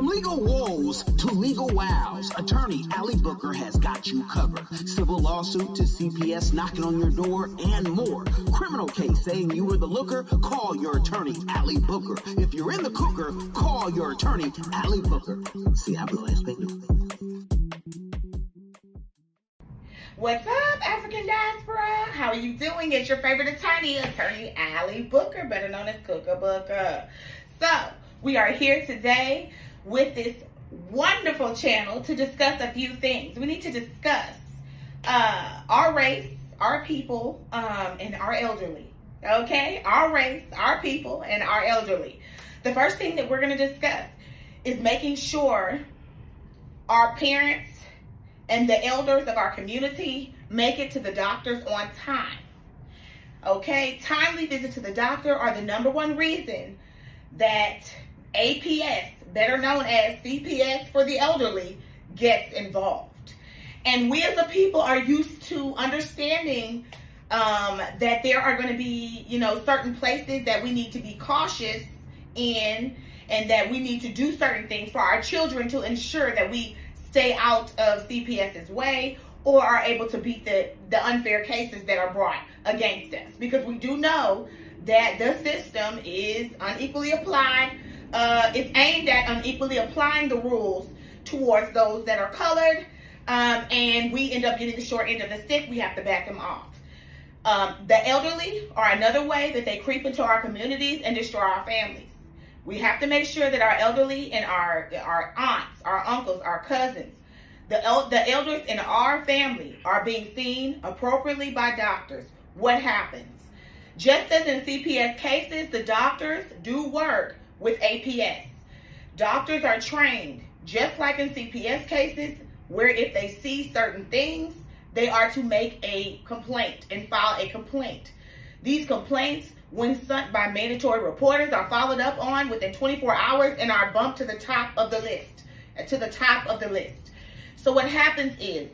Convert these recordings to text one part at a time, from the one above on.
From legal woes to legal wows, attorney Allie Booker has got you covered. Civil lawsuit to CPS knocking on your door and more. Criminal case saying you were the looker, call your attorney Allie Booker. If you're in the cooker, call your attorney Allie Booker. See how the last thing. What's up, African diaspora? How are you doing? It's your favorite attorney, attorney Allie Booker, better known as Cooker Booker. So, we are here today with this wonderful channel to discuss a few things. We need to discuss uh, our race, our people, um, and our elderly. Okay? Our race, our people, and our elderly. The first thing that we're going to discuss is making sure our parents and the elders of our community make it to the doctors on time. Okay? Timely visit to the doctor are the number one reason that APS, better known as CPS for the elderly, gets involved. And we as a people are used to understanding um, that there are going to be, you know, certain places that we need to be cautious in and that we need to do certain things for our children to ensure that we stay out of CPS's way or are able to beat the, the unfair cases that are brought against us. Because we do know that the system is unequally applied. Uh, it's aimed at unequally applying the rules towards those that are colored, um, and we end up getting the short end of the stick. We have to back them off. Um, the elderly are another way that they creep into our communities and destroy our families. We have to make sure that our elderly and our our aunts, our uncles, our cousins, the el- the elders in our family are being seen appropriately by doctors. What happens? Just as in CPS cases, the doctors do work with APS. Doctors are trained, just like in CPS cases, where if they see certain things, they are to make a complaint and file a complaint. These complaints, when sent by mandatory reporters, are followed up on within 24 hours and are bumped to the top of the list. Uh, to the top of the list. So what happens is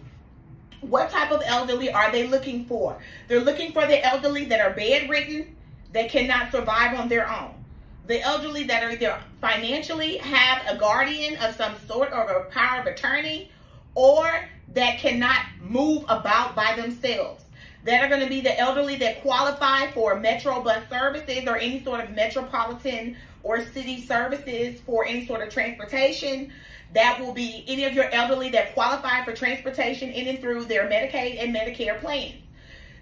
what type of elderly are they looking for? They're looking for the elderly that are bedridden, that cannot survive on their own. The elderly that are either financially have a guardian of some sort or a power of attorney, or that cannot move about by themselves. That are going to be the elderly that qualify for Metro bus services or any sort of metropolitan or city services for any sort of transportation. That will be any of your elderly that qualify for transportation in and through their Medicaid and Medicare plans.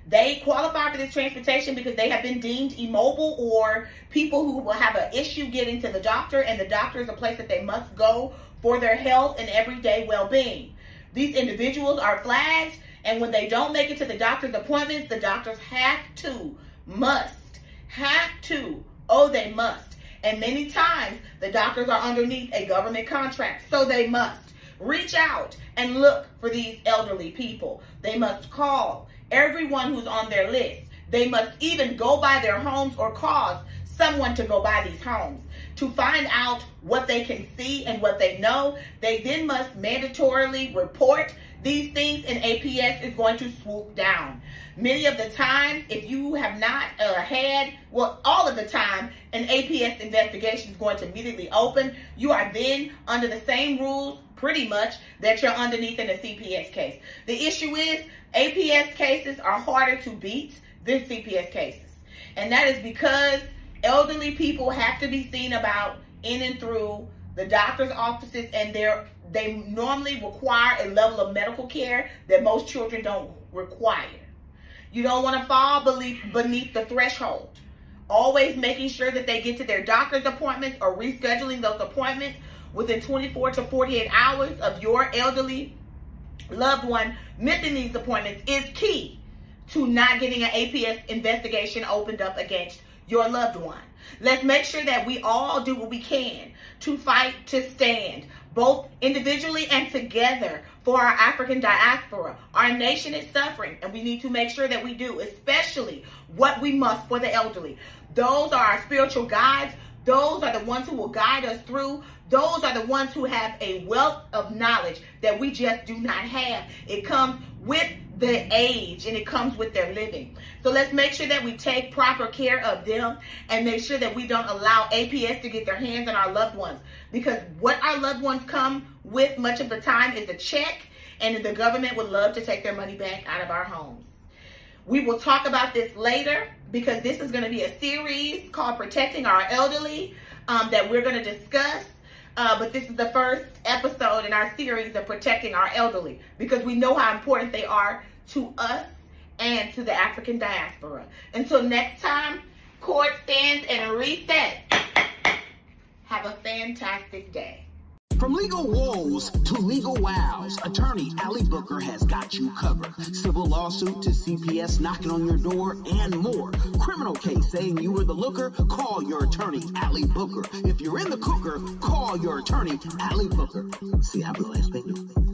They qualify for this transportation because they have been deemed immobile or people who will have an issue getting to the doctor, and the doctor is a place that they must go for their health and everyday well being. These individuals are flagged, and when they don't make it to the doctor's appointments, the doctors have to, must, have to, oh, they must and many times the doctors are underneath a government contract, so they must reach out and look for these elderly people. They must call everyone who's on their list. They must even go by their homes or cause someone to go by these homes to find out what they can see and what they know. They then must mandatorily report these things, and APS is going to swoop down. Many of the times, if you have not uh, had, well, all of the time, an APS investigation is going to immediately open. You are then under the same rules, pretty much, that you're underneath in a CPS case. The issue is APS cases are harder to beat than CPS cases. And that is because elderly people have to be seen about in and through the doctor's offices and they're they normally require a level of medical care that most children don't require. You don't want to fall beneath, beneath the threshold. Always making sure that they get to their doctor's appointments or rescheduling those appointments within 24 to 48 hours of your elderly loved one missing these appointments is key to not getting an APS investigation opened up against your loved one. Let's make sure that we all do what we can to fight to stand, both individually and together, for our African diaspora. Our nation is suffering, and we need to make sure that we do, especially what we must for the elderly. Those are our spiritual guides. Those are the ones who will guide us through. Those are the ones who have a wealth of knowledge that we just do not have. It comes with the age and it comes with their living. So let's make sure that we take proper care of them and make sure that we don't allow APS to get their hands on our loved ones because what our loved ones come with much of the time is a check and the government would love to take their money back out of our homes. We will talk about this later because this is going to be a series called Protecting Our Elderly um, that we're going to discuss. Uh, but this is the first episode in our series of protecting our elderly because we know how important they are to us and to the African diaspora. Until next time, court stands and recess. Have a fantastic day. From legal woes to legal wows, attorney Allie Booker has got you covered. Civil lawsuit to CPS knocking on your door and more. Criminal case saying you were the looker, call your attorney Allie Booker. If you're in the cooker, call your attorney Allie Booker. See, hablo español.